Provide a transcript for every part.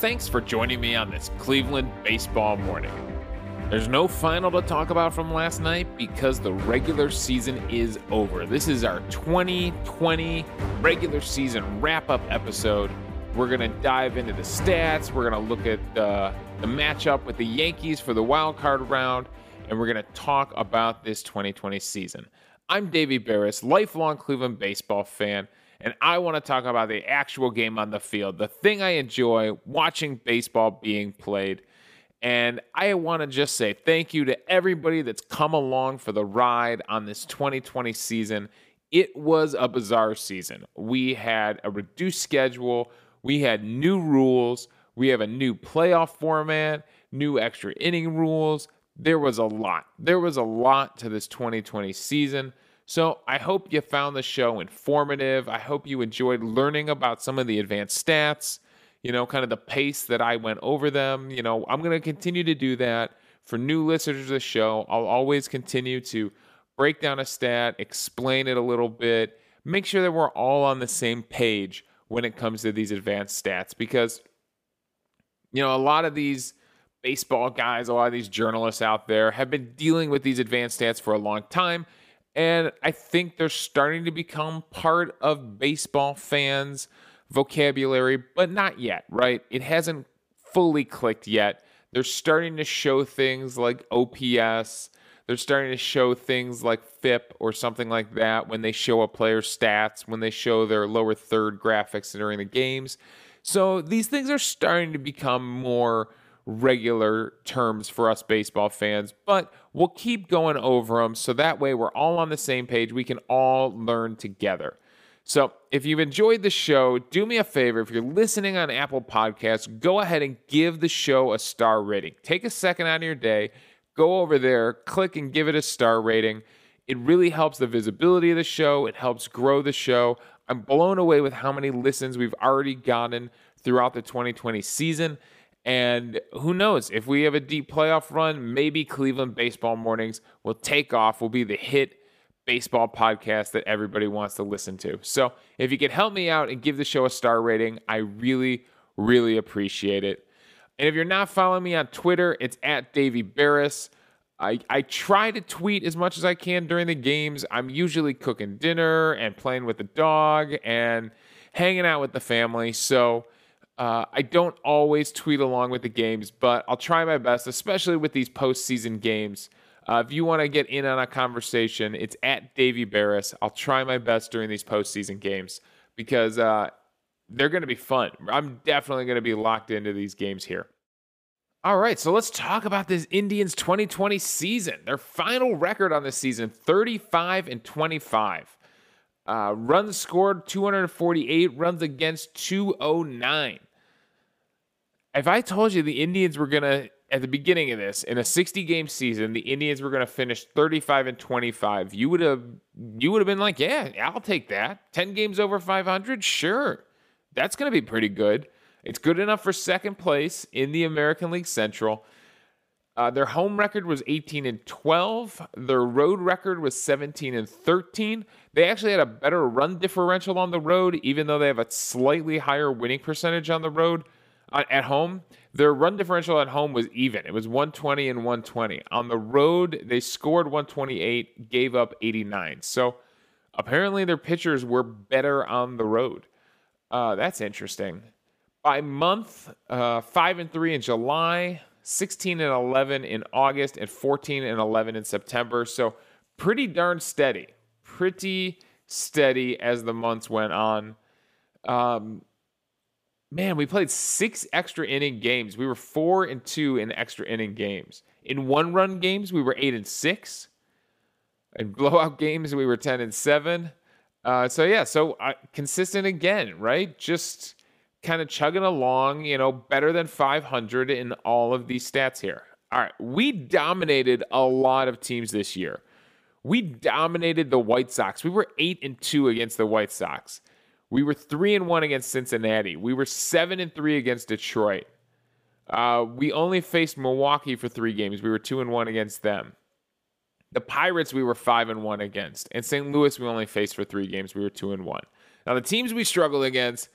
Thanks for joining me on this Cleveland baseball morning. There's no final to talk about from last night because the regular season is over. This is our 2020 regular season wrap up episode. We're going to dive into the stats. We're going to look at the, the matchup with the Yankees for the wild card round, and we're going to talk about this 2020 season. I'm Davey Berris, lifelong Cleveland baseball fan and I want to talk about the actual game on the field, the thing I enjoy watching baseball being played. And I want to just say thank you to everybody that's come along for the ride on this 2020 season. It was a bizarre season. We had a reduced schedule, we had new rules, we have a new playoff format, new extra inning rules. There was a lot. There was a lot to this 2020 season. So I hope you found the show informative. I hope you enjoyed learning about some of the advanced stats, you know, kind of the pace that I went over them. You know, I'm going to continue to do that. For new listeners to the show, I'll always continue to break down a stat, explain it a little bit, make sure that we're all on the same page when it comes to these advanced stats because, you know, a lot of these baseball guys, a lot of these journalists out there have been dealing with these advanced stats for a long time and I think they're starting to become part of baseball fans' vocabulary, but not yet, right? It hasn't fully clicked yet. They're starting to show things like OPS. They're starting to show things like FIP or something like that when they show a player's stats, when they show their lower third graphics during the games. So these things are starting to become more regular terms for us baseball fans, but we'll keep going over them so that way we're all on the same page. We can all learn together. So, if you've enjoyed the show, do me a favor. If you're listening on Apple Podcasts, go ahead and give the show a star rating. Take a second out of your day, go over there, click and give it a star rating. It really helps the visibility of the show, it helps grow the show. I'm blown away with how many listens we've already gotten throughout the 2020 season. And who knows, if we have a deep playoff run, maybe Cleveland Baseball Mornings will take off, will be the hit baseball podcast that everybody wants to listen to. So if you could help me out and give the show a star rating, I really, really appreciate it. And if you're not following me on Twitter, it's at Davey Berris. I, I try to tweet as much as I can during the games. I'm usually cooking dinner and playing with the dog and hanging out with the family. So uh, I don't always tweet along with the games, but I'll try my best, especially with these postseason games. Uh, if you want to get in on a conversation, it's at Davey Berris. I'll try my best during these postseason games because uh, they're going to be fun. I'm definitely going to be locked into these games here. All right, so let's talk about this Indians 2020 season. Their final record on this season 35 and 25. Uh, runs scored 248, runs against 209 if I told you the Indians were going to, at the beginning of this, in a 60 game season, the Indians were going to finish 35 and 25, you would have, you would have been like, yeah, I'll take that. 10 games over 500, sure. That's going to be pretty good. It's good enough for second place in the American League Central. Uh, their home record was 18 and 12. Their road record was 17 and 13. They actually had a better run differential on the road, even though they have a slightly higher winning percentage on the road at home, their run differential at home was even. It was 120 and 120. On the road, they scored 128, gave up 89. So apparently their pitchers were better on the road. Uh, that's interesting. By month, uh, 5 and 3 in July, 16 and 11 in August, and 14 and 11 in September. So pretty darn steady. Pretty steady as the months went on. Um, man, we played six extra inning games. We were four and two in extra inning games. In one run games, we were eight and six. In blowout games, we were ten and seven. Uh, so yeah, so uh, consistent again, right? Just kind of chugging along, you know, better than 500 in all of these stats here. All right, we dominated a lot of teams this year. We dominated the White Sox. We were 8 and 2 against the White Sox. We were three and one against Cincinnati. We were seven and three against Detroit. Uh, we only faced Milwaukee for three games. We were two and one against them. The Pirates we were five and one against, and St. Louis we only faced for three games. We were two and one. Now the teams we struggled against,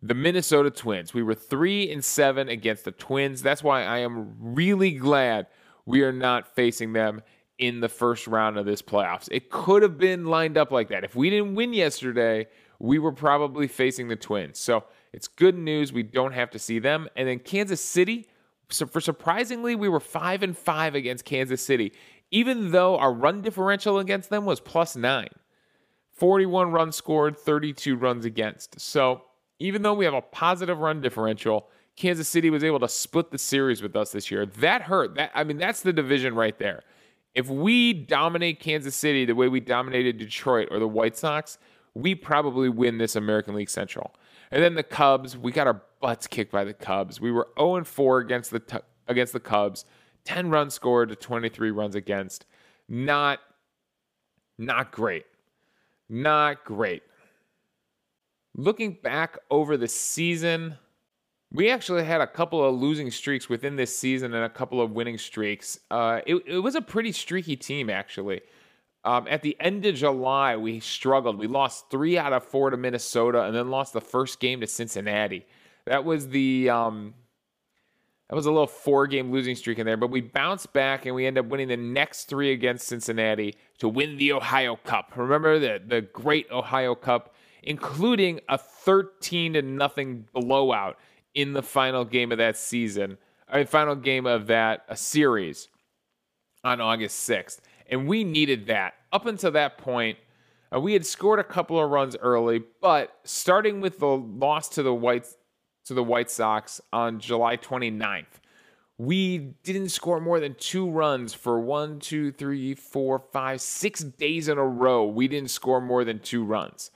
the Minnesota Twins. We were three and seven against the Twins. That's why I am really glad we are not facing them in the first round of this playoffs. It could have been lined up like that. If we didn't win yesterday, we were probably facing the Twins. So it's good news. We don't have to see them. And then Kansas City, so for surprisingly, we were five and five against Kansas City, even though our run differential against them was plus nine. 41 runs scored, 32 runs against. So even though we have a positive run differential, Kansas City was able to split the series with us this year. That hurt. That I mean, that's the division right there. If we dominate Kansas City the way we dominated Detroit or the White Sox, we probably win this American League Central. And then the Cubs, we got our butts kicked by the Cubs. We were 0 4 against the against the Cubs, 10 runs scored to 23 runs against. Not not great. Not great. Looking back over the season, we actually had a couple of losing streaks within this season and a couple of winning streaks. Uh, it, it was a pretty streaky team, actually. Um, at the end of July, we struggled. We lost three out of four to Minnesota, and then lost the first game to Cincinnati. That was the um, that was a little four-game losing streak in there. But we bounced back, and we end up winning the next three against Cincinnati to win the Ohio Cup. Remember the the great Ohio Cup including a 13 to nothing blowout in the final game of that season, I mean, final game of that a series on August 6th. And we needed that. Up until that point, uh, we had scored a couple of runs early, but starting with the loss to the White to the White Sox on July 29th, we didn't score more than two runs for one, two, three, four, five, six days in a row. We didn't score more than two runs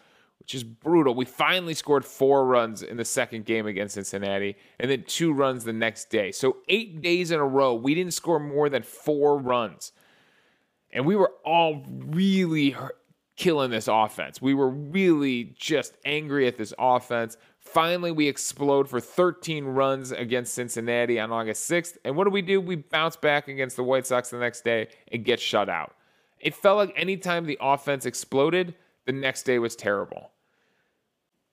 which is brutal. We finally scored four runs in the second game against Cincinnati and then two runs the next day. So, eight days in a row, we didn't score more than four runs. And we were all really killing this offense. We were really just angry at this offense. Finally, we explode for 13 runs against Cincinnati on August 6th. And what do we do? We bounce back against the White Sox the next day and get shut out. It felt like anytime the offense exploded, the next day was terrible.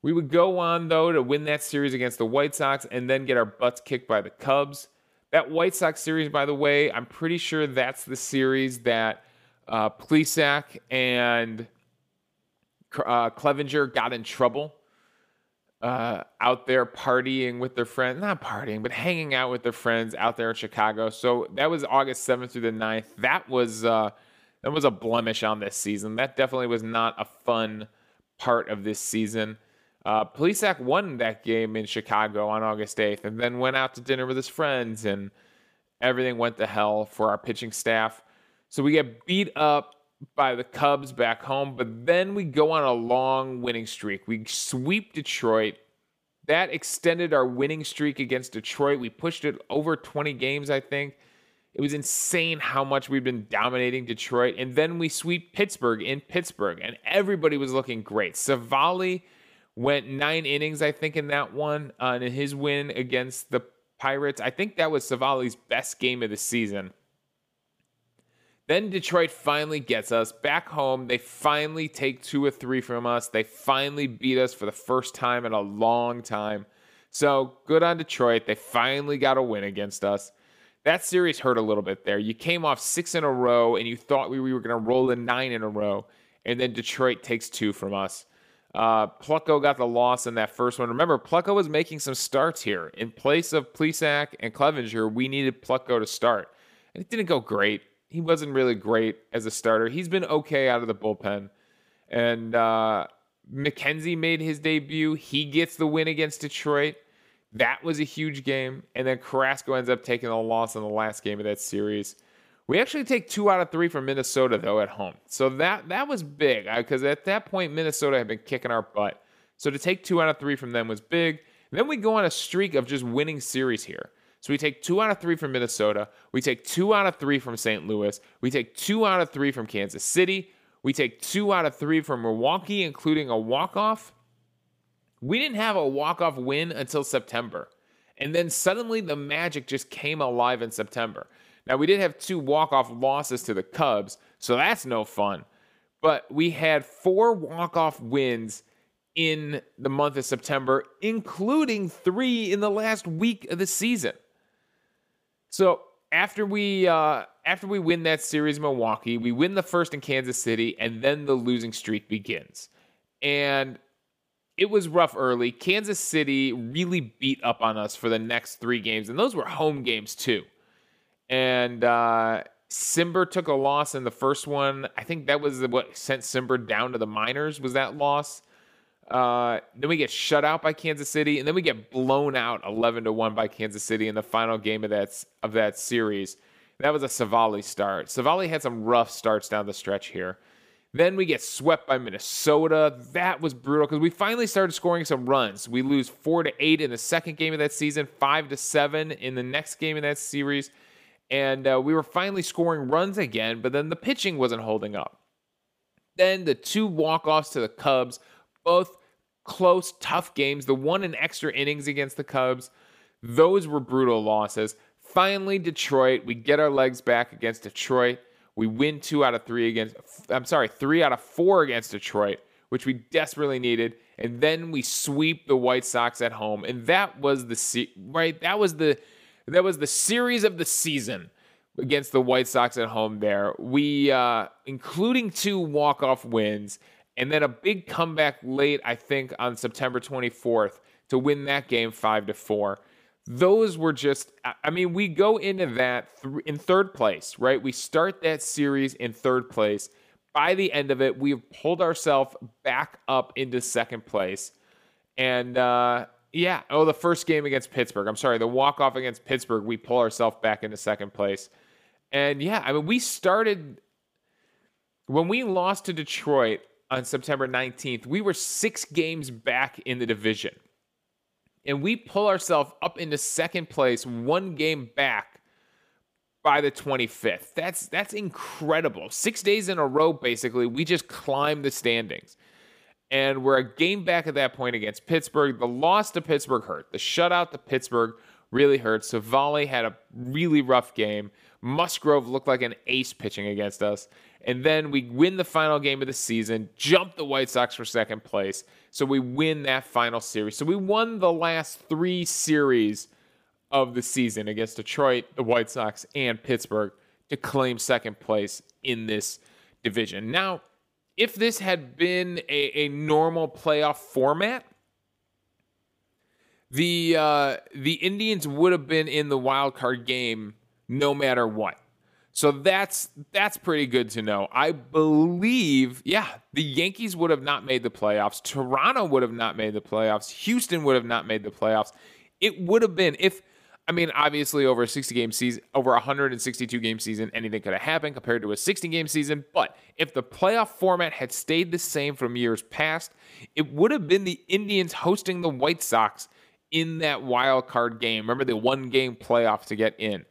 We would go on, though, to win that series against the White Sox and then get our butts kicked by the Cubs. That White Sox series, by the way, I'm pretty sure that's the series that uh, and uh, Clevinger got in trouble uh, out there partying with their friends. Not partying, but hanging out with their friends out there in Chicago. So that was August 7th through the 9th. That was, uh, that was a blemish on this season. That definitely was not a fun part of this season. Uh, Plesac won that game in Chicago on August 8th and then went out to dinner with his friends, and everything went to hell for our pitching staff. So we get beat up by the Cubs back home, but then we go on a long winning streak. We sweep Detroit. That extended our winning streak against Detroit. We pushed it over 20 games, I think. It was insane how much we've been dominating Detroit. And then we sweep Pittsburgh in Pittsburgh, and everybody was looking great. Civale went nine innings, I think, in that one, uh, in his win against the Pirates. I think that was Civale's best game of the season. Then Detroit finally gets us back home. They finally take two or three from us. They finally beat us for the first time in a long time. So good on Detroit. They finally got a win against us. That series hurt a little bit there. You came off six in a row and you thought we were going to roll in nine in a row. And then Detroit takes two from us. Uh, Plutko got the loss in that first one. Remember, Plutko was making some starts here. In place of Plesac and Clevinger, we needed Plutko to start. And it didn't go great. He wasn't really great as a starter. He's been okay out of the bullpen. And uh, McKenzie made his debut. He gets the win against Detroit. That was a huge game. And then Carrasco ends up taking the loss in the last game of that series. We actually take two out of three from Minnesota though at home, so that that was big because at that point Minnesota had been kicking our butt. So to take two out of three from them was big. then we go on a streak of just winning series here. So we take two out of three from Minnesota. We take two out of three from St. Louis. We take two out of three from Kansas City. We take two out of three from Milwaukee, including a walk off. We didn't have a walk off win until September. And then suddenly the magic just came alive in September. Now, we did have two walk-off losses to the Cubs, so that's no fun. But we had four walk-off wins in the month of September, including three in the last week of the season. So after we uh, after we win that series Milwaukee, we win the first in Kansas City, and then the losing streak begins. And it was rough early. Kansas City really beat up on us for the next three games, and those were home games too. And uh, Cimber took a loss in the first one. I think that was what sent Cimber down to the minors. Was that loss? Uh, then we get shut out by Kansas City, and then we get blown out eleven to one by Kansas City in the final game of that of that series. That was a Civale start. Civale had some rough starts down the stretch here. Then we get swept by Minnesota. That was brutal because we finally started scoring some runs. We lose four to eight in the second game of that season, five to seven in the next game of that series, and uh, we were finally scoring runs again. But then the pitching wasn't holding up. Then the two walk offs to the Cubs, both close, tough games. The one in extra innings against the Cubs, those were brutal losses. Finally, Detroit, we get our legs back against Detroit. We win two out of three against, I'm sorry, three out of four against Detroit, which we desperately needed. And then we sweep the White Sox at home. And that was the, right? That was the, that was the series of the season against the White Sox at home there. We, uh, including two walk-off wins and then a big comeback late, I think, on September 24th to win that game five to four. Those were just, I mean, we go into that th- in third place, right? We start that series in third place. By the end of it, we've pulled ourselves back up into second place. And uh, yeah, oh, the first game against Pittsburgh. I'm sorry, the walk off against Pittsburgh, we pull ourselves back into second place. And yeah, I mean, we started when we lost to Detroit on September 19th, we were six games back in the division. And we pull ourselves up into second place, one game back by the 25th. That's that's incredible. 6 days in a row basically, we just climbed the standings. And we're a game back at that point against Pittsburgh. The loss to Pittsburgh hurt. The shutout to Pittsburgh really hurt. Civale had a really rough game. Musgrove looked like an ace pitching against us. And then we win the final game of the season, jump the White Sox for second place. So we win that final series. So we won the last three series of the season against Detroit, the White Sox, and Pittsburgh to claim second place in this division. Now, if this had been a, a normal playoff format, the uh, the Indians would have been in the wild card game no matter what. So that's that's pretty good to know. I believe, yeah, the Yankees would have not made the playoffs. Toronto would have not made the playoffs. Houston would have not made the playoffs. It would have been if I mean, obviously over a 60 game season, over a 162 game season, anything could have happened compared to a 60 game season. But if the playoff format had stayed the same from years past, it would have been the Indians hosting the White Sox in that wild card game. Remember the one game playoff to get in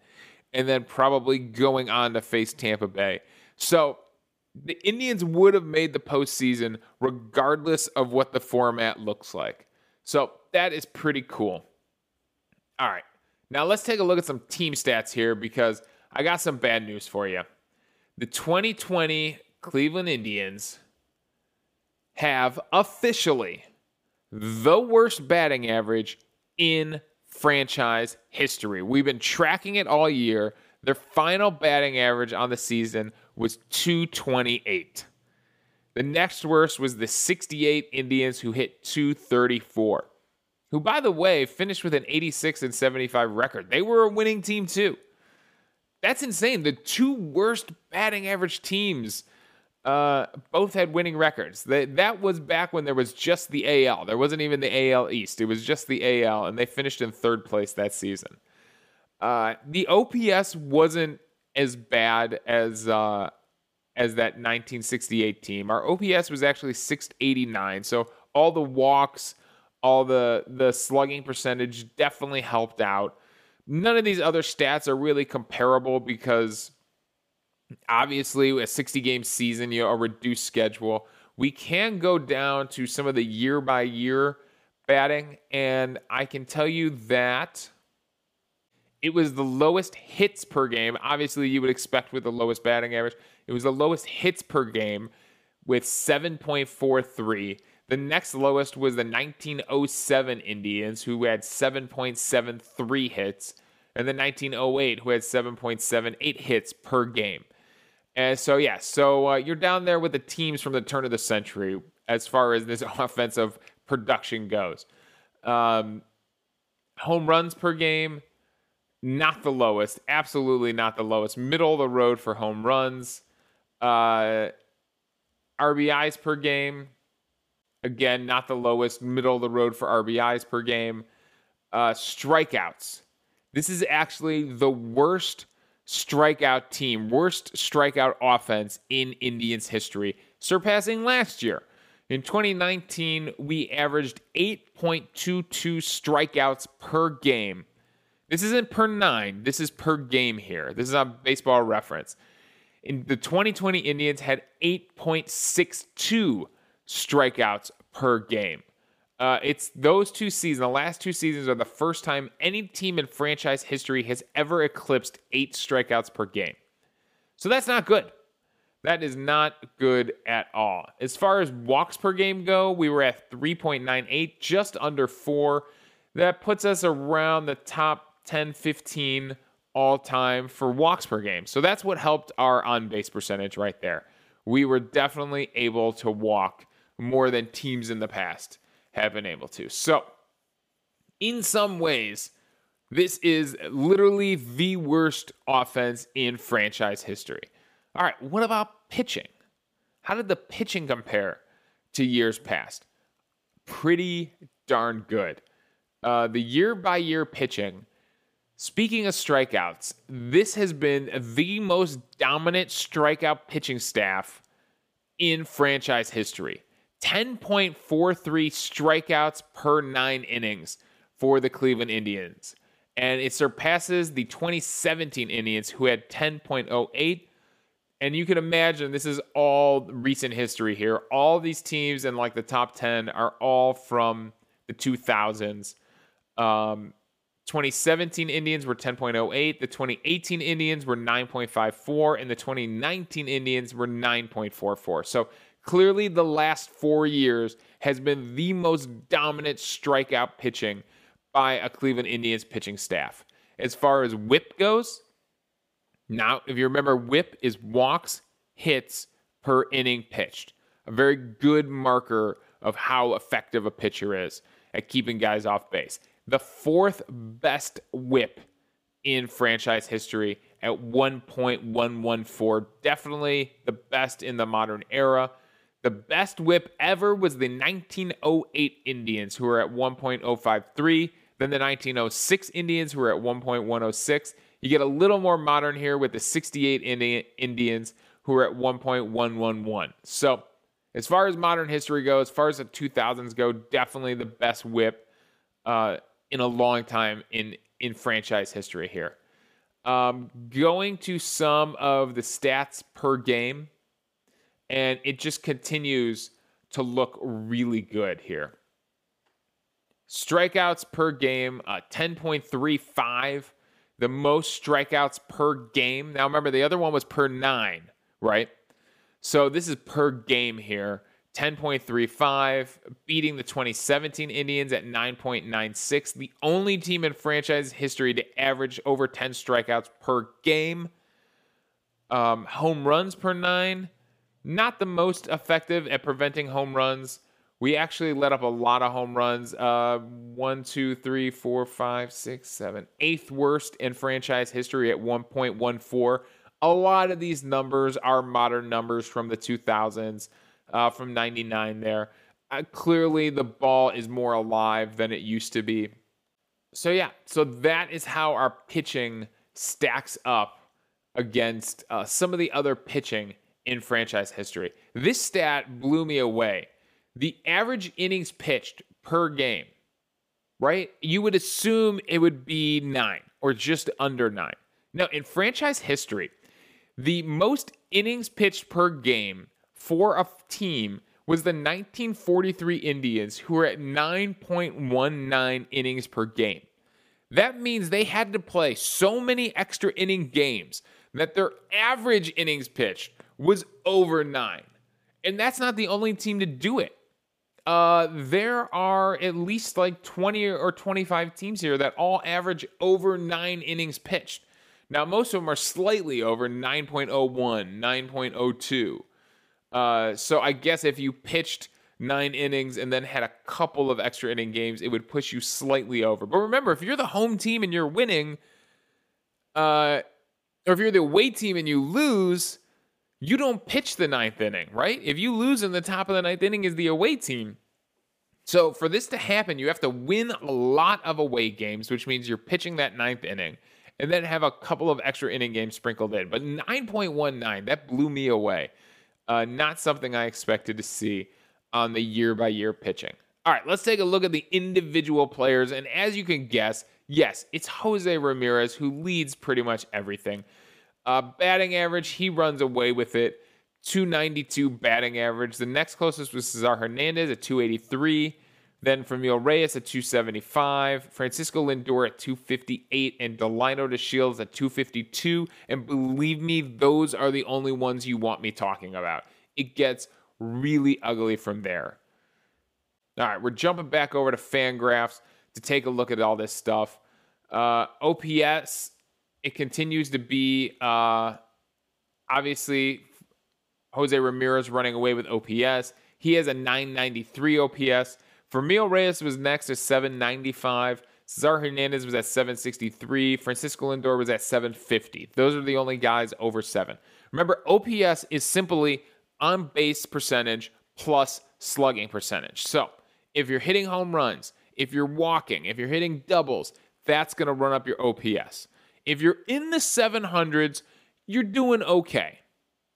and then probably going on to face Tampa Bay. So the Indians would have made the postseason regardless of what the format looks like. So that is pretty cool. All right. Now let's take a look at some team stats here because I got some bad news for you. The 2020 Cleveland Indians have officially the worst batting average in franchise history. We've been tracking it all year. Their final batting average on the season was 228. The next worst was the 68 Indians who hit 234, who, by the way, finished with an 86 and 75 record. They were a winning team, too. That's insane. The two worst batting average teams uh, both had winning records. That that was back when there was just the AL. There wasn't even the AL East. It was just the AL, and they finished in third place that season. Uh, the OPS wasn't as bad as uh, as that 1968 team. Our OPS was actually 689. So all the walks, all the the slugging percentage definitely helped out. None of these other stats are really comparable because obviously a 60 game season, you know, a reduced schedule. We can go down to some of the year by year batting, and I can tell you that it was the lowest hits per game. Obviously, you would expect with the lowest batting average. It was the lowest hits per game with 7.43. The next lowest was the 1907 Indians, who had 7.73 hits, and the 1908, who had 7.78 hits per game. And so, yeah, so uh, you're down there with the teams from the turn of the century as far as this offensive production goes. Um, home runs per game, not the lowest. Absolutely not the lowest. Middle of the road for home runs. Uh, RBIs per game, again, not the lowest. Middle of the road for RBIs per game. Uh, strikeouts. This is actually the worst strikeout team, worst strikeout offense in Indians history, surpassing last year. In 2019, we averaged 8.22 strikeouts per game. This isn't per nine, this is per game here. This is on baseball reference. In the 2020 Indians had 8.62 strikeouts per game. Uh, it's those two seasons, the last two seasons are the first time any team in franchise history has ever eclipsed eight strikeouts per game. So that's not good. That is not good at all. As far as walks per game go, we were at 3.98, just under four. That puts us around the top 10, 15 all time for walks per game. So that's what helped our on base percentage right there. We were definitely able to walk more than teams in the past have been able to. So, in some ways, this is literally the worst offense in franchise history. All right, what about pitching? How did the pitching compare to years past? Pretty darn good. Uh, the year by year pitching, speaking of strikeouts, this has been the most dominant strikeout pitching staff in franchise history. 10.43 strikeouts per nine innings for the Cleveland Indians. And it surpasses the 2017 Indians, who had 10.08. And you can imagine this is all recent history here. All these teams in like the top 10 are all from the 2000s. Um, 2017 Indians were 10.08, the 2018 Indians were 9.54, and the 2019 Indians were 9.44. So Clearly, the last four years has been the most dominant strikeout pitching by a Cleveland Indians pitching staff. As far as whip goes, now, if you remember, whip is walks, hits per inning pitched. A very good marker of how effective a pitcher is at keeping guys off base. The fourth best whip in franchise history at 1.114. Definitely the best in the modern era. The best whip ever was the 1908 Indians, who were at 1.053. Then the 1906 Indians, who were at 1.106. You get a little more modern here with the 68 Indi- Indians, who were at 1.111. So, as far as modern history goes, as far as the 2000s go, definitely the best whip uh, in a long time in in franchise history here. Um, going to some of the stats per game and it just continues to look really good here. Strikeouts per game, uh, 10.35, the most strikeouts per game. Now, remember, the other one was per nine, right? So this is per game here. 10.35, beating the 2017 Indians at 9.96. The only team in franchise history to average over 10 strikeouts per game. Um, home runs per nine, not the most effective at preventing home runs. We actually let up a lot of home runs. Uh, one, two, three, four, five, six, seven. Eighth worst in franchise history at 1.14. A lot of these numbers are modern numbers from the 2000s, uh, from 99 there. Uh, clearly, the ball is more alive than it used to be. So, yeah, so that is how our pitching stacks up against uh, some of the other pitching in franchise history. This stat blew me away. The average innings pitched per game, right? You would assume it would be nine or just under nine. Now, in franchise history, the most innings pitched per game for a team was the 1943 Indians, who were at 9.19 innings per game. That means they had to play so many extra inning games that their average innings pitched was over nine. And that's not the only team to do it. uh, there are at least like 20 or 25 teams here that all average over nine innings pitched. Now, most of them are slightly over 9.01, 9.02. Uh, so I guess if you pitched nine innings and then had a couple of extra inning games, it would push you slightly over. But remember, if you're the home team and you're winning, uh, or if you're the away team and you lose, you don't pitch the ninth inning, right? If you lose in the top of the ninth inning is the away team. So for this to happen, you have to win a lot of away games, which means you're pitching that ninth inning and then have a couple of extra inning games sprinkled in. But 9.19, that blew me away. Uh, not something I expected to see on the year by year pitching. All right, let's take a look at the individual players. And as you can guess, yes, it's Jose Ramirez who leads pretty much everything. Uh, batting average, he runs away with it. 292 batting average. The next closest was Cesar Hernandez at 283. Then Franmil Reyes at 275, Francisco Lindor at 258, and Delino DeShields at 252. And believe me, those are the only ones you want me talking about. It gets really ugly from there. All right, we're jumping back over to Fangraphs to take a look at all this stuff. Uh, OPS, it continues to be uh, obviously Jose Ramirez running away with OPS. He has a 993 OPS. Franmil Reyes was next at 795. Cesar Hernandez was at 763. Francisco Lindor was at 750. Those are the only guys over seven. Remember, OPS is simply on base percentage plus slugging percentage. So if you're hitting home runs, if you're walking, if you're hitting doubles, that's going to run up your OPS. If you're in the 700s, you're doing okay.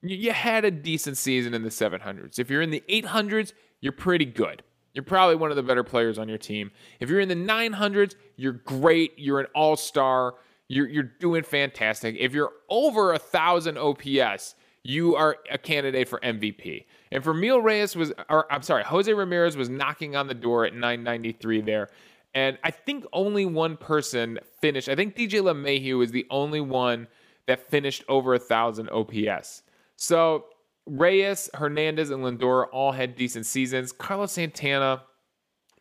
You had a decent season in the 700s. If you're in the 800s, you're pretty good. You're probably one of the better players on your team. If you're in the 900s, you're great. You're an all star. You're, you're doing fantastic. If you're over a thousand OPS, you are a candidate for MVP. And for Franmil Reyes was, or I'm sorry, Jose Ramirez was knocking on the door at 993 there. And I think only one person finished. I think DJ LeMahieu is the only one that finished over a thousand OPS. So Reyes, Hernandez, and Lindor all had decent seasons. Carlos Santana,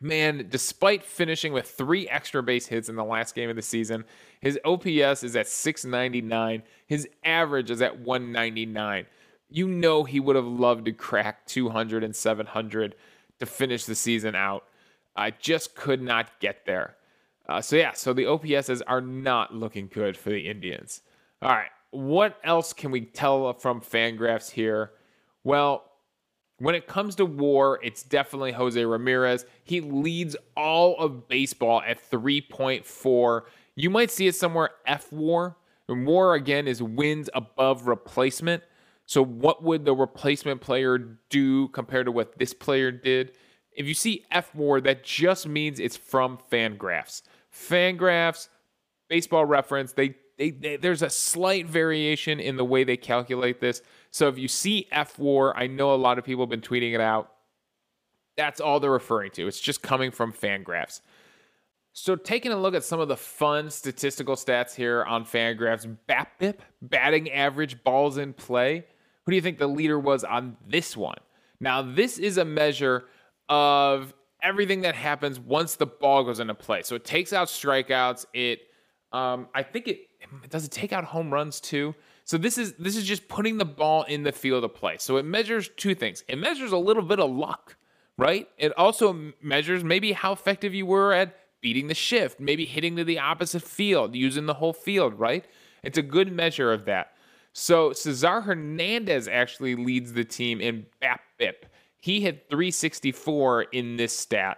man, despite finishing with three extra base hits in the last game of the season, his OPS is at 699. His average is at 199. You know he would have loved to crack 200 and 700 to finish the season out. I just could not get there. Uh, so, yeah, so the OPSs are not looking good for the Indians. All right, what else can we tell from Fangraphs here? Well, when it comes to war, it's definitely Jose Ramirez. He leads all of baseball at 3.4. You might see it somewhere F war. And war, again, is wins above replacement. So, what would the replacement player do compared to what this player did? If you see F war, that just means it's from Fangraphs. Fangraphs, baseball reference, they they, they, there's a slight variation in the way they calculate this. So if you see F War, I know a lot of people have been tweeting it out. That's all they're referring to. It's just coming from Fangraphs. So taking a look at some of the fun statistical stats here on Fangraphs, BABIP, batting average balls in play. Who do you think the leader was on this one? Now, this is a measure of everything that happens once the ball goes into play. So it takes out strikeouts. It, um, I think it does it take out home runs too? So this is this is just putting the ball in the field of play. So it measures two things. It measures a little bit of luck, right? It also measures maybe how effective you were at beating the shift, maybe hitting to the opposite field, using the whole field, right? It's a good measure of that. So Cesar Hernandez actually leads the team in BAP BABIP. He hit 364 in this stat.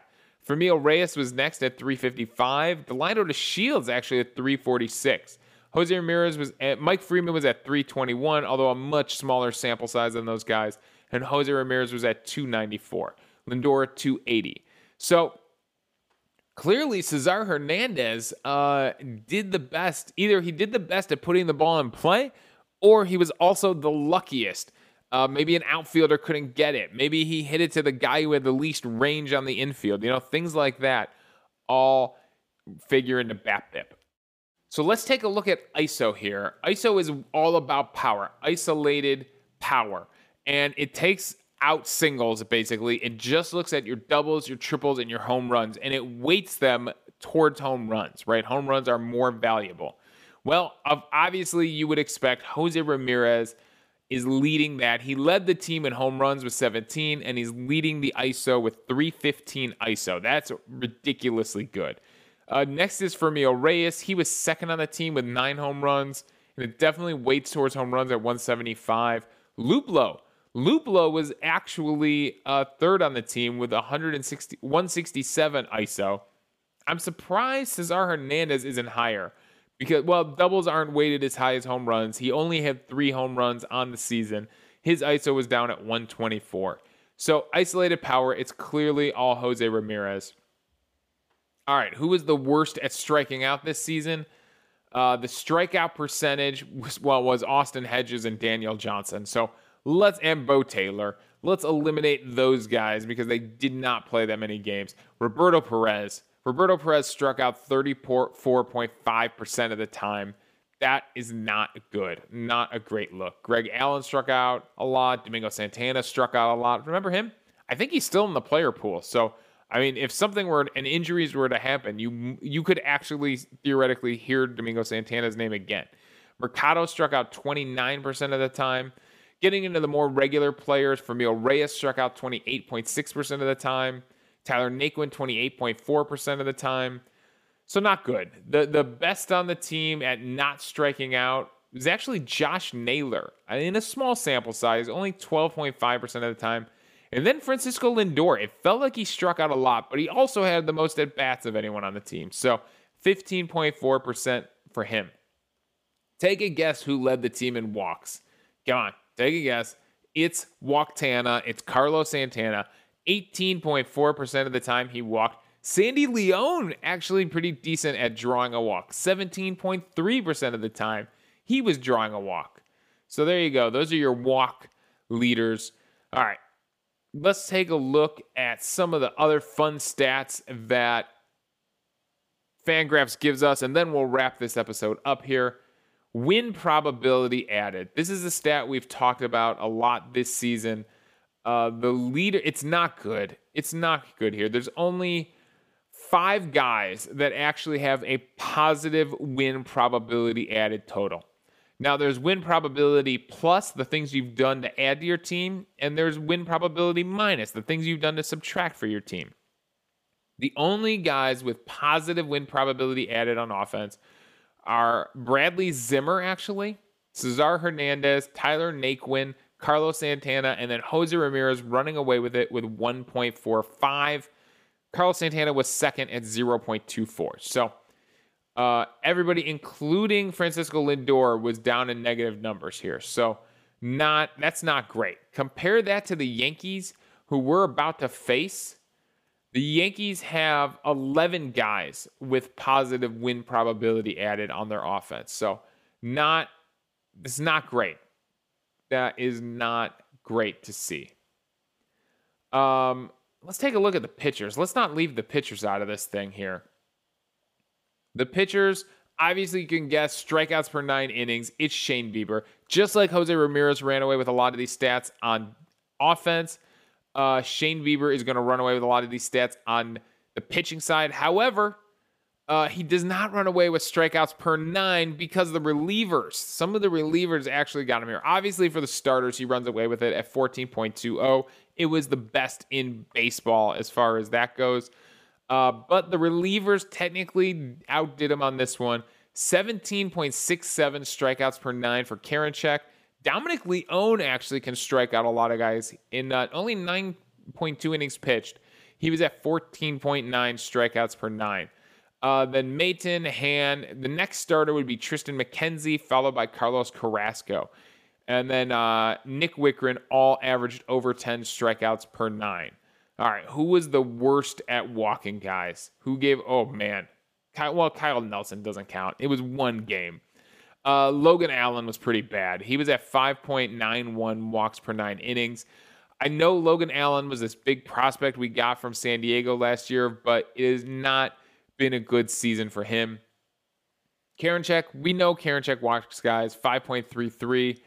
Franmil Reyes was next at 355. Delino DeShields actually at 346. Jose Ramirez was at, Mike Freeman was at 321, although a much smaller sample size than those guys. And Jose Ramirez was at 294. Lindor 280. So clearly Cesar Hernandez uh, did the best. Either he did the best at putting the ball in play, or he was also the luckiest. Uh, maybe an outfielder couldn't get it. Maybe he hit it to the guy who had the least range on the infield. You know, things like that all figure into BABIP. So let's take a look at ISO here. ISO is all about power, isolated power. And it takes out singles basically. It just looks at your doubles, your triples, and your home runs, and it weights them towards home runs, right? Home runs are more valuable. Well, obviously, you would expect Jose Ramirez is leading that. He led the team in home runs with 17, and he's leading the ISO with 315 ISO. That's ridiculously good. Uh, next is Franmil Reyes. He was second on the team with nine home runs, and it definitely weights towards home runs at 175. Luplow. Luplow was actually uh, third on the team with 160, 167 ISO. I'm surprised Cesar Hernandez isn't higher because, well, doubles aren't weighted as high as home runs. He only had three home runs on the season. His ISO was down at 124. So, isolated power, it's clearly all Jose Ramirez. All right, who was the worst at striking out this season? Uh, the strikeout percentage was, well was Austin Hedges and Daniel Johnson. So let's and Bo Taylor. Let's eliminate those guys because they did not play that many games. Roberto Perez, Roberto Perez struck out 34.5% of the time. That is not good. Not a great look. Greg Allen struck out a lot. Domingo Santana struck out a lot. Remember him? I think he's still in the player pool. So, I mean, if something were and injuries were to happen, you you could actually theoretically hear Domingo Santana's name again. Mercado struck out 29% of the time. Getting into the more regular players, Franmil Reyes struck out 28.6% of the time. Tyler Naquin, 28.4% of the time. So not good. The the best on the team at not striking out was actually Josh Naylor. Uh, in a small sample size, only 12.5% of the time. And then Francisco Lindor. It felt like he struck out a lot, but he also had the most at bats of anyone on the team. So 15.4% for him. Take a guess who led the team in walks. Come on, take a guess. It's Walktana. It's Carlos Santana. 18.4% of the time he walked. Sandy Leon actually pretty decent at drawing a walk. 17.3% of the time he was drawing a walk. So there you go. Those are your walk leaders. All right. Let's take a look at some of the other fun stats that Fangraphs gives us, and then we'll wrap this episode up here. Win probability added. This is a stat we've talked about a lot this season. Uh, the leader, it's not good. It's not good here. There's only five guys that actually have a positive win probability added total. Now, there's win probability plus the things you've done to add to your team, and there's win probability minus the things you've done to subtract for your team. The only guys with positive win probability added on offense are Bradley Zimmer, actually, Cesar Hernandez, Tyler Naquin, Carlos Santana, and then Jose Ramirez running away with it with 1.45. Carlos Santana was second at 0.24. So uh, everybody, including Francisco Lindor, was down in negative numbers here. So not that's not great. Compare that to the Yankees, who we're about to face. The Yankees have 11 guys with positive win probability added on their offense. So not it's not great that is not great to see. Um, let's take a look at the pitchers. Let's not leave the pitchers out of this thing here. The pitchers, obviously, you can guess strikeouts per nine innings. It's Shane Bieber. Just like Jose Ramirez ran away with a lot of these stats on offense, uh, Shane Bieber is going to run away with a lot of these stats on the pitching side. However, uh, he does not run away with strikeouts per nine because the relievers, some of the relievers actually got him here. Obviously, for the starters, he runs away with it at 14.20. It was the best in baseball as far as that goes. Uh, but the relievers technically outdid him on this one. 17.67 strikeouts per nine for Karinchak. Dominic Leone actually can strike out a lot of guys in uh, only 9.2 innings pitched. He was at 14.9 strikeouts per nine. Uh, then Maton, Hand. The next starter would be Tristan McKenzie, followed by Carlos Carrasco. And then uh, Nick Wittgren all averaged over 10 strikeouts per nine. All right, who was the worst at walking, guys? Who gave, oh man. Kyle, well, Kyle Nelson doesn't count. It was one game. Uh, Logan Allen was pretty bad. He was at 5.91 walks per nine innings. I know Logan Allen was this big prospect we got from San Diego last year, but it is not been a good season for him. Karinchak, we know Karinchak walks guys 5.33.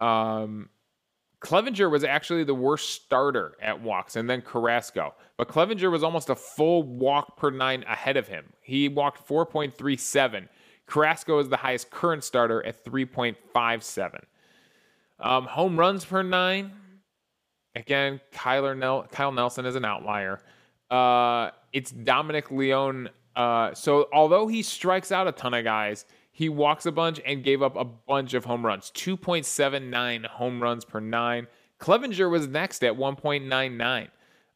Um, Clevinger was actually the worst starter at walks, and then Carrasco. But Clevinger was almost a full walk per nine ahead of him. He walked 4.37. Carrasco is the highest current starter at 3.57. Um, home runs per nine. Again, Kyler Nel- Kyle Nelson is an outlier. Uh, it's Dominic Leone. Uh, so although he strikes out a ton of guys, he walks a bunch and gave up a bunch of home runs 2.79 home runs per nine. Clevinger was next at 1.99.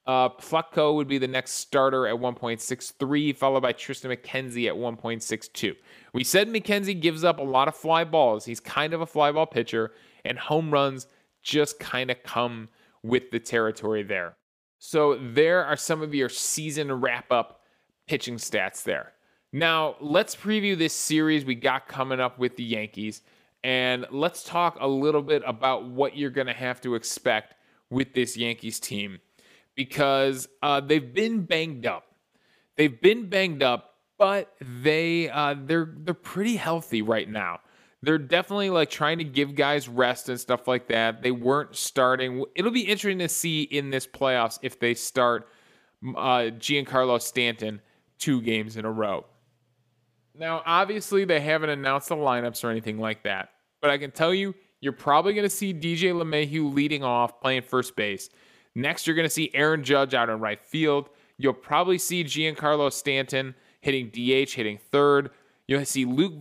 Uh, would be the next starter at 1.63, followed by Triston McKenzie at 1.62. We said McKenzie gives up a lot of fly balls. He's kind of a fly ball pitcher, and home runs just kind of come with the territory there. So there are some of your season wrap up pitching stats there. Now, let's preview this series we got coming up with the Yankees, and let's talk a little bit about what you're going to have to expect with this Yankees team because uh, they've been banged up. They've been banged up, but they uh, they're they're pretty healthy right now. They're definitely like trying to give guys rest and stuff like that. They weren't starting. It'll be interesting to see in this playoffs if they start uh, Giancarlo Stanton two games in a row. Now, obviously, they haven't announced the lineups or anything like that, but I can tell you, you're probably going to see DJ LeMahieu leading off, playing first base. Next, you're going to see Aaron Judge out in right field. You'll probably see Giancarlo Stanton hitting DH, hitting third. You'll see Luke.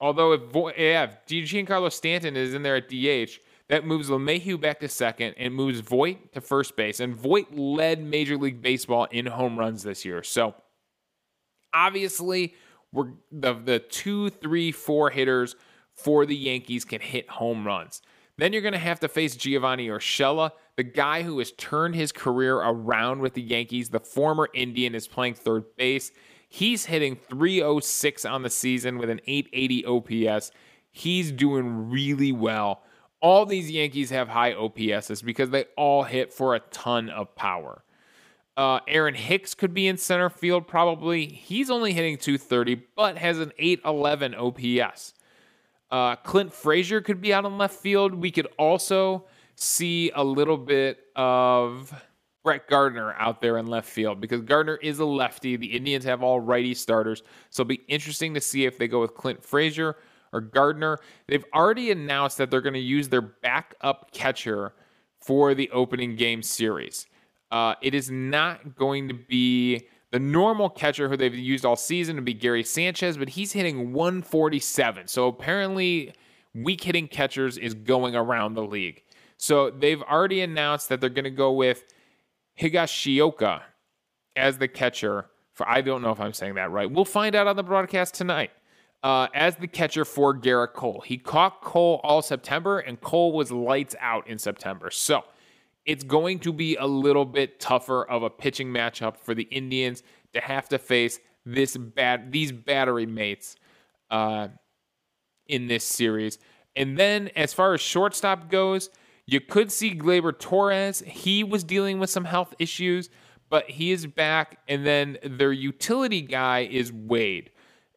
Although if yeah, if Giancarlo Stanton is in there at DH, that moves LeMahieu back to second and moves Voit to first base. And Voit led Major League Baseball in home runs this year. So obviously, we're the the two, three, four hitters for the Yankees can hit home runs. Then you're going to have to face Giovanny Urshela, the guy who has turned his career around with the Yankees. The former Indian is playing third base. He's hitting 306 on the season with an 880 OPS. He's doing really well. All these Yankees have high OPSs because they all hit for a ton of power. Uh, Aaron Hicks could be in center field probably. He's only hitting 230, but has an 811 OPS. Uh, Clint Frazier could be out in left field. We could also see a little bit of Brett Gardner out there in left field because Gardner is a lefty. The Indians have all righty starters. So it'll be interesting to see if they go with Clint Frazier or Gardner. They've already announced that they're going to use their backup catcher for the opening game series. Uh, it is not going to be the normal catcher who they've used all season to be Gary Sanchez, but he's hitting 147. So apparently, weak hitting catchers is going around the league. So they've already announced that they're going to go with Higashioka as the catcher for I don't know if I'm saying that right. We'll find out on the broadcast tonight. Uh, as the catcher for Gerrit Cole. He caught Cole all September, and Cole was lights out in September. So it's going to be a little bit tougher of a pitching matchup for the Indians to have to face this bad these battery mates uh, in this series. And then as far as shortstop goes, you could see Gleyber Torres. He was dealing with some health issues, but he is back. And then their utility guy is Wade.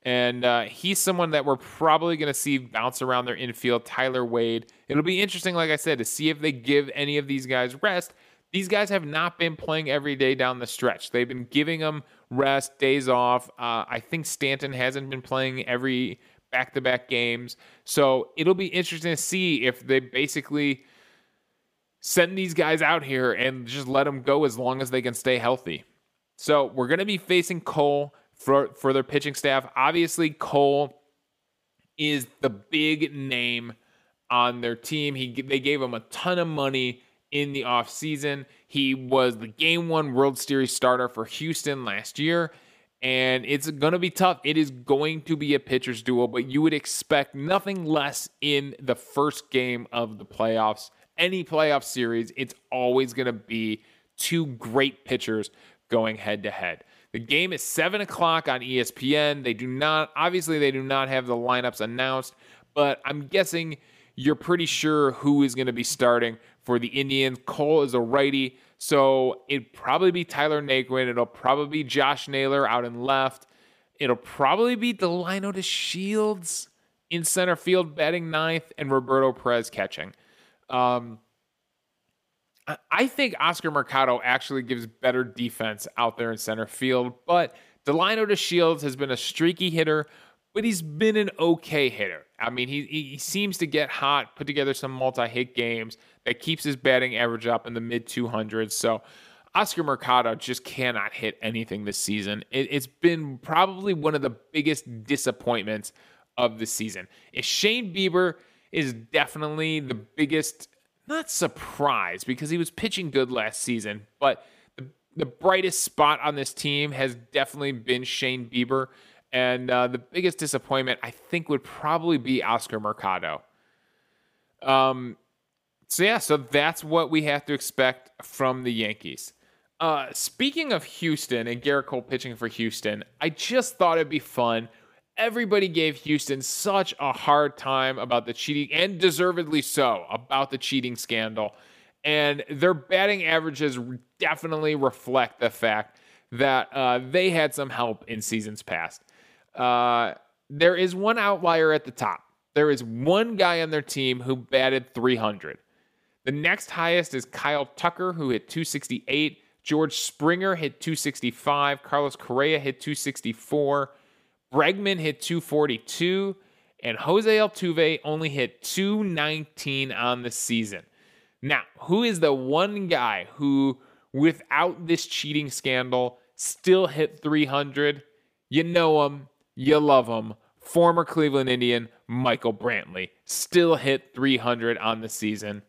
And uh, he's someone that we're probably going to see bounce around their infield, Tyler Wade. It'll be interesting, like I said, to see if they give any of these guys rest. These guys have not been playing every day down the stretch. They've been giving them rest, days off. Uh, I think Stanton hasn't been playing every back to back games. So it'll be interesting to see if they basically send these guys out here and just let them go as long as they can stay healthy. So we're going to be facing Cole for, for their pitching staff. Obviously, Cole is the big name on their team. He they gave him a ton of money in the offseason. He was the game one World Series starter for Houston last year. And it's going to be tough. It is going to be a pitcher's duel, but you would expect nothing less in the first game of the playoffs. Any playoff series, it's always going to be two great pitchers going head to head. The game is 7 o'clock on ESPN. They do not, obviously, they do not have the lineups announced, but I'm guessing you're pretty sure who is going to be starting for the Indians. Cole is a righty, so it'd probably be Tyler Naquin. It'll probably be Josh Naylor out in left. It'll probably be Delino DeShields in center field batting ninth and Roberto Perez catching. Um, I think Oscar Mercado actually gives better defense out there in center field, but Delino DeShields has been a streaky hitter, but he's been an okay hitter. I mean, he, he seems to get hot, put together some multi hit games that keeps his batting average up in the mid 200s. So Oscar Mercado just cannot hit anything this season. It, has been probably one of the biggest disappointments of the season. If Shane Bieber is definitely the biggest, not surprised because he was pitching good last season, but the, the brightest spot on this team has definitely been Shane Bieber. And uh, the biggest disappointment, I think, would probably be Oscar Mercado. Um, so yeah, so that's what we have to expect from the Yankees. Uh, speaking of Houston and Gerrit Cole pitching for Houston, I just thought it'd be fun. Everybody gave Houston such a hard time about the cheating, and deservedly so, about the cheating scandal. And their batting averages definitely reflect the fact that uh, they had some help in seasons past. Uh, there is one outlier at the top. There is one guy on their team who batted 300. The next highest is Kyle Tucker, who hit 268. George Springer hit 265. Carlos Correa hit 264. Bregman hit 242. And Jose Altuve only hit 219 on the season. Now, who is the one guy who, without this cheating scandal, still hit 300? You know him, you love him. Former Cleveland Indian Michael Brantley still hit 300 on the season.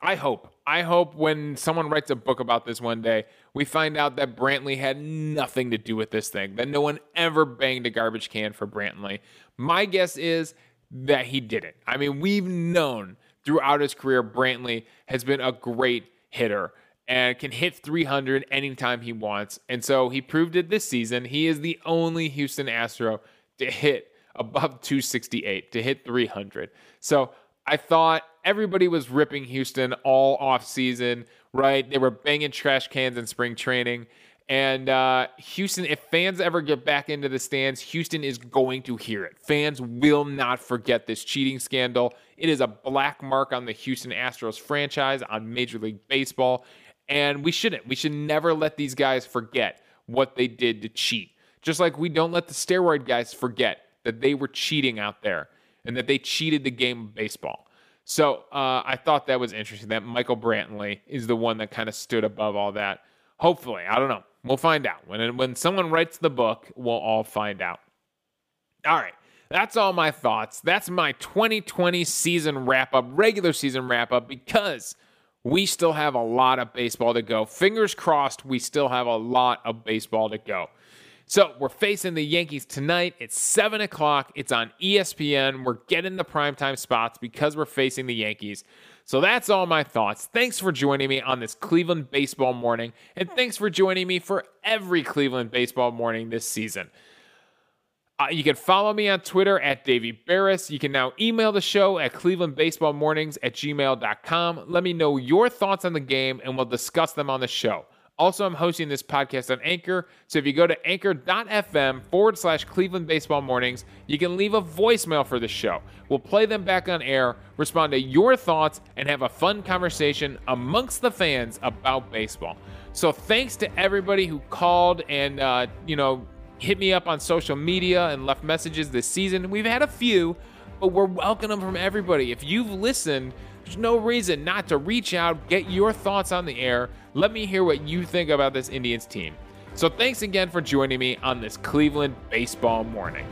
I hope. I hope when someone writes a book about this one day, we find out that Brantley had nothing to do with this thing, that no one ever banged a garbage can for Brantley. My guess is that he didn't. I mean, we've known throughout his career, Brantley has been a great hitter and can hit 300 anytime he wants. And so he proved it this season. He is the only Houston Astro to hit above 268, to hit 300. So I thought everybody was ripping Houston all off season, right? They were banging trash cans in spring training. And uh, Houston, if fans ever get back into the stands, Houston is going to hear it. Fans will not forget this cheating scandal. It is a black mark on the Houston Astros franchise, on Major League Baseball. And we shouldn't. We should never let these guys forget what they did to cheat. Just like we don't let the steroid guys forget that they were cheating out there and that they cheated the game of baseball. So uh, I thought that was interesting that Michael Brantley is the one that kind of stood above all that. Hopefully, I don't know. We'll find out. When, when someone writes the book, we'll all find out. All right. That's all my thoughts. That's my 2020 season wrap up, regular season wrap up, because we still have a lot of baseball to go. Fingers crossed, we still have a lot of baseball to go. So we're facing the Yankees tonight. It's 7 o'clock. It's on ESPN. We're getting the primetime spots because we're facing the Yankees. So that's all my thoughts. Thanks for joining me on this Cleveland baseball morning, and thanks for joining me for every Cleveland baseball morning this season. Uh, you can follow me on Twitter at Davey Berris. You can now email the show at clevelandbaseballmornings at gmail.com. Let me know your thoughts on the game, and we'll discuss them on the show. Also, I'm hosting this podcast on Anchor. So if you go to anchor.fm forward slash Cleveland Baseball Mornings, you can leave a voicemail for the show. We'll play them back on air, respond to your thoughts, and have a fun conversation amongst the fans about baseball. So thanks to everybody who called and, uh, you know, hit me up on social media and left messages this season. We've had a few, but we're welcoming from everybody. If you've listened, there's no reason not to reach out, get your thoughts on the air. Let me hear what you think about this Indians team. So thanks again for joining me on this Cleveland baseball morning.